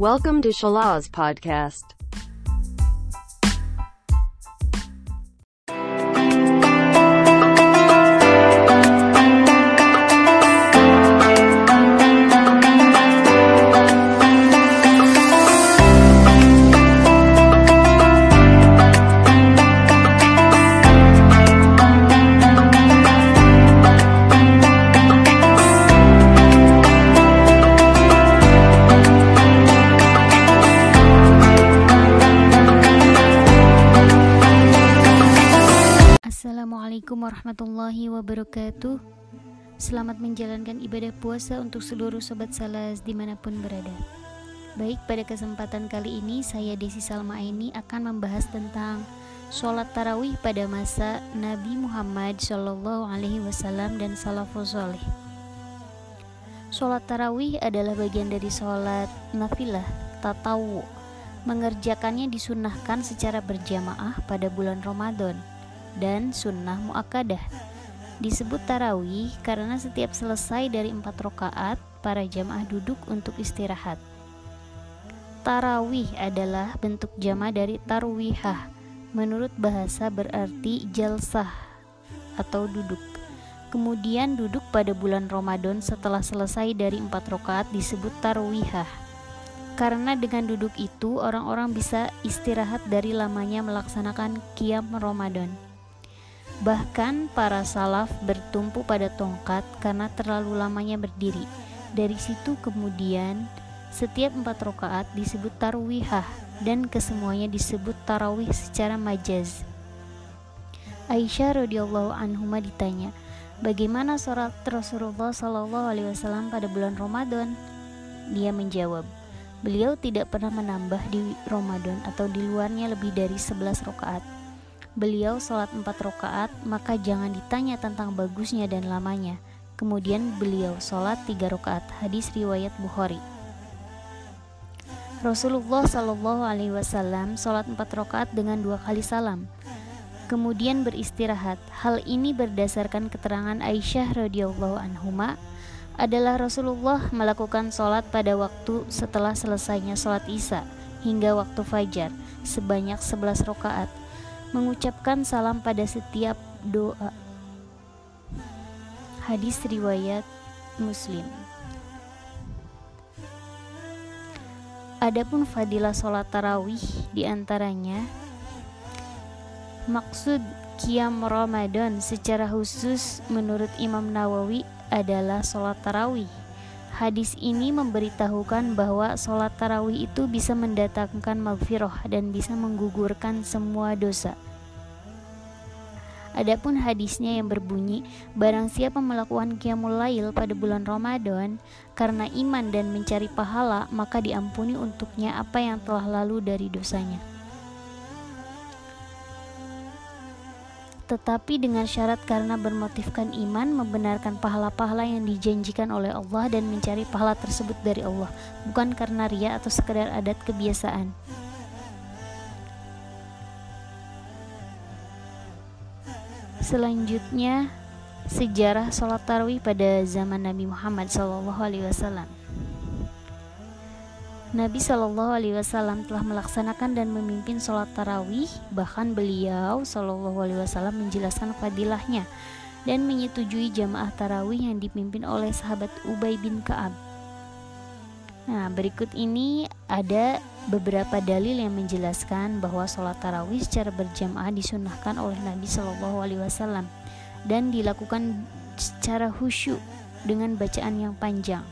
Welcome to Shalaz Podcast. Assalamualaikum warahmatullahi wabarakatuh Selamat menjalankan ibadah puasa untuk seluruh sobat salas di mana pun berada Baik, pada kesempatan kali ini saya Desi Salma ini akan membahas tentang Sholat tarawih pada masa Nabi Muhammad Shallallahu Alaihi Wasallam dan salafus soleh. Sholat tarawih adalah bagian dari sholat nafilah tatawu. Mengerjakannya disunahkan secara berjamaah pada bulan Ramadan dan sunnah muakkadah. Disebut tarawih karena setiap selesai dari empat rakaat, para jamaah duduk untuk istirahat. Tarawih adalah bentuk jama dari tarwihah. Menurut bahasa berarti jalsah atau duduk. Kemudian duduk pada bulan Ramadan setelah selesai dari empat rakaat disebut tarwihah. Karena dengan duduk itu orang-orang bisa istirahat dari lamanya melaksanakan kiam Ramadan. Bahkan para salaf bertumpu pada tongkat karena terlalu lamanya berdiri. Dari situ kemudian setiap empat rakaat disebut tarwihah dan kesemuanya disebut tarawih secara majaz. Aisyah radhiyallahu anhuma ditanya, bagaimana sholat Rasulullah Shallallahu alaihi wasallam pada bulan Ramadan? Dia menjawab, beliau tidak pernah menambah di Ramadan atau di luarnya lebih dari 11 rakaat beliau sholat empat rakaat, maka jangan ditanya tentang bagusnya dan lamanya. Kemudian beliau sholat tiga rakaat. Hadis riwayat Bukhari. Rasulullah Shallallahu Alaihi Wasallam sholat empat rakaat dengan dua kali salam. Kemudian beristirahat. Hal ini berdasarkan keterangan Aisyah radhiyallahu anhuma adalah Rasulullah melakukan sholat pada waktu setelah selesainya sholat isya hingga waktu fajar sebanyak 11 rakaat mengucapkan salam pada setiap doa. Hadis riwayat Muslim. Adapun fadilah sholat tarawih di antaranya maksud kiam Ramadan secara khusus menurut Imam Nawawi adalah sholat tarawih Hadis ini memberitahukan bahwa sholat tarawih itu bisa mendatangkan maghfirah dan bisa menggugurkan semua dosa. Adapun hadisnya yang berbunyi, barang siapa melakukan qiyamul lail pada bulan Ramadan karena iman dan mencari pahala, maka diampuni untuknya apa yang telah lalu dari dosanya. Tetapi dengan syarat karena bermotifkan iman, membenarkan pahala-pahala yang dijanjikan oleh Allah dan mencari pahala tersebut dari Allah, bukan karena ria atau sekedar adat kebiasaan. Selanjutnya, sejarah sholat tarawih pada zaman Nabi Muhammad SAW. Nabi Shallallahu Alaihi Wasallam telah melaksanakan dan memimpin sholat tarawih, bahkan beliau Shallallahu Alaihi Wasallam menjelaskan fadilahnya dan menyetujui jamaah tarawih yang dipimpin oleh sahabat Ubay bin Kaab. Nah, berikut ini ada beberapa dalil yang menjelaskan bahwa sholat tarawih secara berjamaah disunahkan oleh Nabi Shallallahu Alaihi Wasallam dan dilakukan secara khusyuk dengan bacaan yang panjang.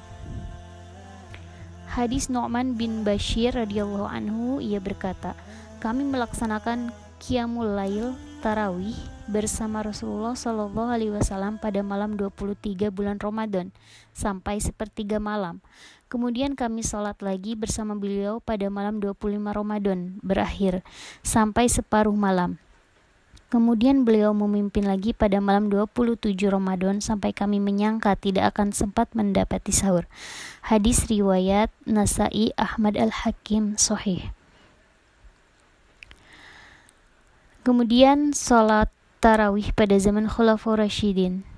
Hadis Nu'man bin Bashir radhiyallahu anhu ia berkata, "Kami melaksanakan qiyamul lail tarawih bersama Rasulullah Shallallahu alaihi wasallam pada malam 23 bulan Ramadan sampai sepertiga malam. Kemudian kami sholat lagi bersama beliau pada malam 25 Ramadan berakhir sampai separuh malam. Kemudian beliau memimpin lagi pada malam 27 Ramadan sampai kami menyangka tidak akan sempat mendapati sahur. Hadis riwayat Nasai Ahmad Al-Hakim Sohih. Kemudian sholat tarawih pada zaman Khulafaur Rashidin.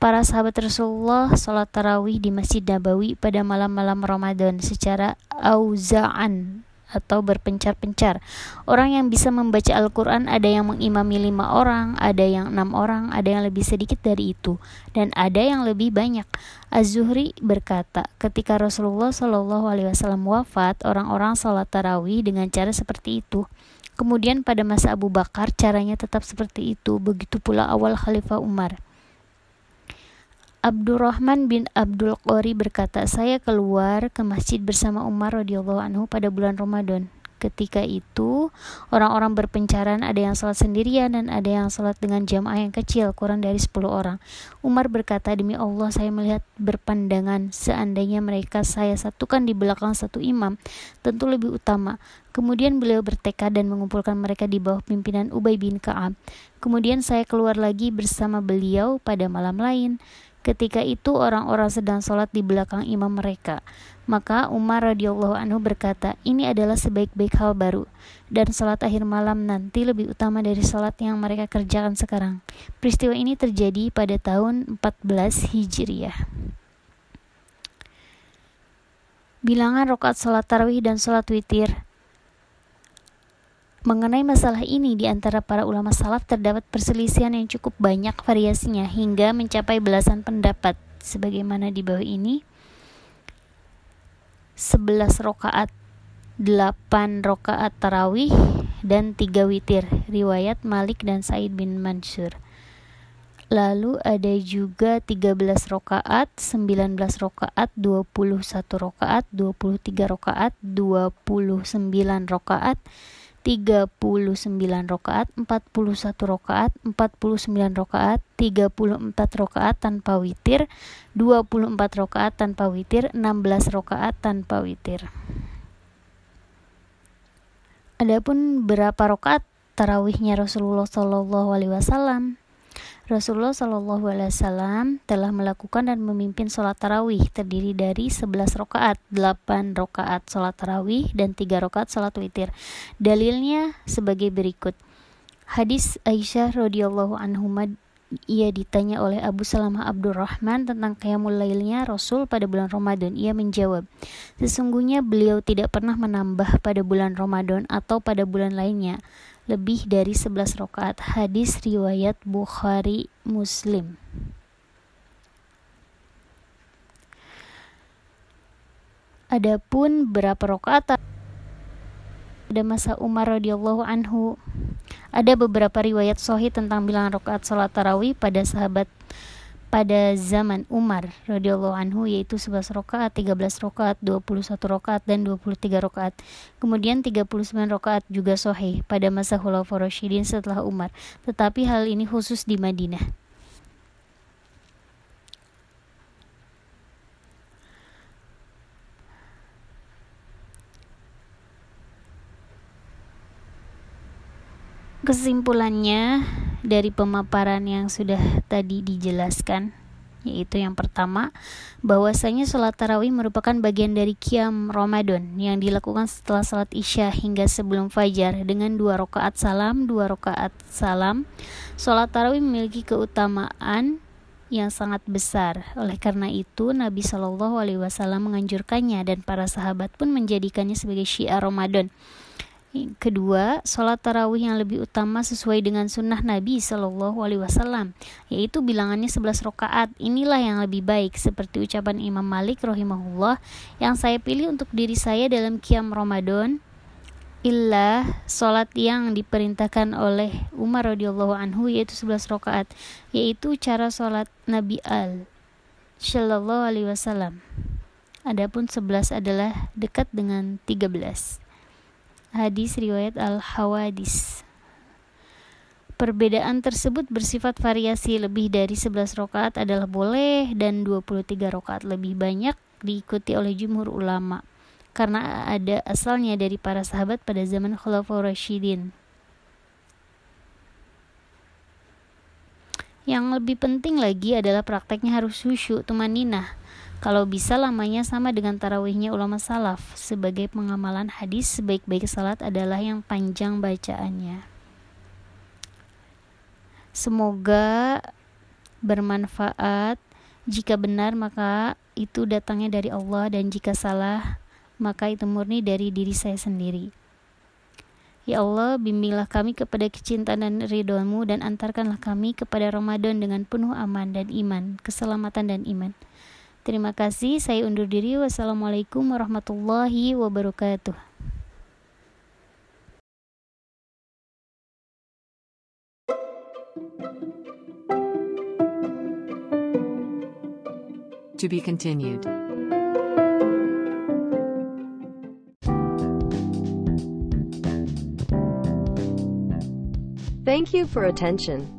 Para sahabat Rasulullah sholat tarawih di Masjid Nabawi pada malam-malam Ramadan secara auza'an atau berpencar-pencar. Orang yang bisa membaca Al-Quran ada yang mengimami lima orang, ada yang enam orang, ada yang lebih sedikit dari itu, dan ada yang lebih banyak. Az-Zuhri berkata, ketika Rasulullah Shallallahu Alaihi Wasallam wafat, orang-orang sholat tarawih dengan cara seperti itu. Kemudian pada masa Abu Bakar caranya tetap seperti itu, begitu pula awal Khalifah Umar. Abdurrahman bin Abdul Qori berkata, saya keluar ke masjid bersama Umar radhiyallahu anhu pada bulan Ramadan. Ketika itu, orang-orang berpencaran, ada yang sholat sendirian dan ada yang sholat dengan jamaah yang kecil, kurang dari 10 orang. Umar berkata, demi Allah saya melihat berpandangan, seandainya mereka saya satukan di belakang satu imam, tentu lebih utama. Kemudian beliau bertekad dan mengumpulkan mereka di bawah pimpinan Ubay bin Ka'ab. Kemudian saya keluar lagi bersama beliau pada malam lain. Ketika itu orang-orang sedang sholat di belakang imam mereka. Maka Umar radhiyallahu anhu berkata, ini adalah sebaik-baik hal baru dan sholat akhir malam nanti lebih utama dari sholat yang mereka kerjakan sekarang. Peristiwa ini terjadi pada tahun 14 Hijriah. Bilangan rokaat sholat tarawih dan sholat witir Mengenai masalah ini di antara para ulama salaf terdapat perselisihan yang cukup banyak variasinya hingga mencapai belasan pendapat. Sebagaimana di bawah ini 11 rokaat 8 rokaat tarawih dan 3 witir riwayat Malik dan Said bin Mansur. Lalu ada juga 13 rokaat, 19 rokaat, 21 rokaat, 23 rokaat, 29 rokaat, 39 rakaat, 41 rakaat, 49 rakaat, 34 rakaat tanpa witir, 24 rakaat tanpa witir, 16 rakaat tanpa witir. Adapun berapa rakaat tarawihnya Rasulullah Shallallahu alaihi wasallam? Rasulullah Shallallahu Alaihi Wasallam telah melakukan dan memimpin sholat tarawih terdiri dari 11 rakaat, 8 rakaat sholat tarawih dan 3 rakaat sholat witir. Dalilnya sebagai berikut. Hadis Aisyah radhiyallahu anhu ia ditanya oleh Abu Salamah Abdurrahman tentang qiyamul lailnya Rasul pada bulan Ramadan. Ia menjawab, sesungguhnya beliau tidak pernah menambah pada bulan Ramadan atau pada bulan lainnya lebih dari 11 rakaat. Hadis riwayat Bukhari Muslim. Adapun berapa rakaat pada masa Umar radhiyallahu anhu ada beberapa riwayat sahih tentang bilangan rakaat salat tarawih pada sahabat pada zaman Umar radhiyallahu anhu yaitu 11 rakaat, 13 rakaat, 21 rakaat dan 23 rakaat. Kemudian 39 rakaat juga sahih pada masa Khulafaur Rasyidin setelah Umar. Tetapi hal ini khusus di Madinah. Kesimpulannya dari pemaparan yang sudah tadi dijelaskan yaitu yang pertama bahwasanya sholat tarawih merupakan bagian dari kiam Ramadan yang dilakukan setelah sholat isya hingga sebelum fajar dengan dua rakaat salam dua rakaat salam. Sholat tarawih memiliki keutamaan yang sangat besar. Oleh karena itu Nabi Shallallahu Alaihi Wasallam menganjurkannya dan para sahabat pun menjadikannya sebagai syiar Ramadan Kedua, sholat tarawih yang lebih utama sesuai dengan sunnah Nabi Shallallahu Alaihi Wasallam, yaitu bilangannya 11 rakaat. Inilah yang lebih baik, seperti ucapan Imam Malik rahimahullah yang saya pilih untuk diri saya dalam kiam Ramadan. Illa sholat yang diperintahkan oleh Umar radhiyallahu anhu yaitu 11 rakaat, yaitu cara sholat Nabi Al Shallallahu Alaihi Wasallam. Adapun 11 adalah dekat dengan 13. Hadis riwayat Al-Hawadis. Perbedaan tersebut bersifat variasi lebih dari 11 rakaat adalah boleh dan 23 rakaat lebih banyak diikuti oleh jumhur ulama karena ada asalnya dari para sahabat pada zaman Khulafaur Rasyidin. Yang lebih penting lagi adalah prakteknya harus khusyuk tumaninah kalau bisa lamanya sama dengan tarawihnya ulama salaf. Sebagai pengamalan hadis, sebaik-baik salat adalah yang panjang bacaannya. Semoga bermanfaat. Jika benar maka itu datangnya dari Allah dan jika salah maka itu murni dari diri saya sendiri. Ya Allah, bimbinglah kami kepada kecintaan dan ridhomu dan antarkanlah kami kepada Ramadan dengan penuh aman dan iman, keselamatan dan iman. Terima kasih, saya undur diri. Wassalamualaikum warahmatullahi wabarakatuh. To be continued. Thank you for attention.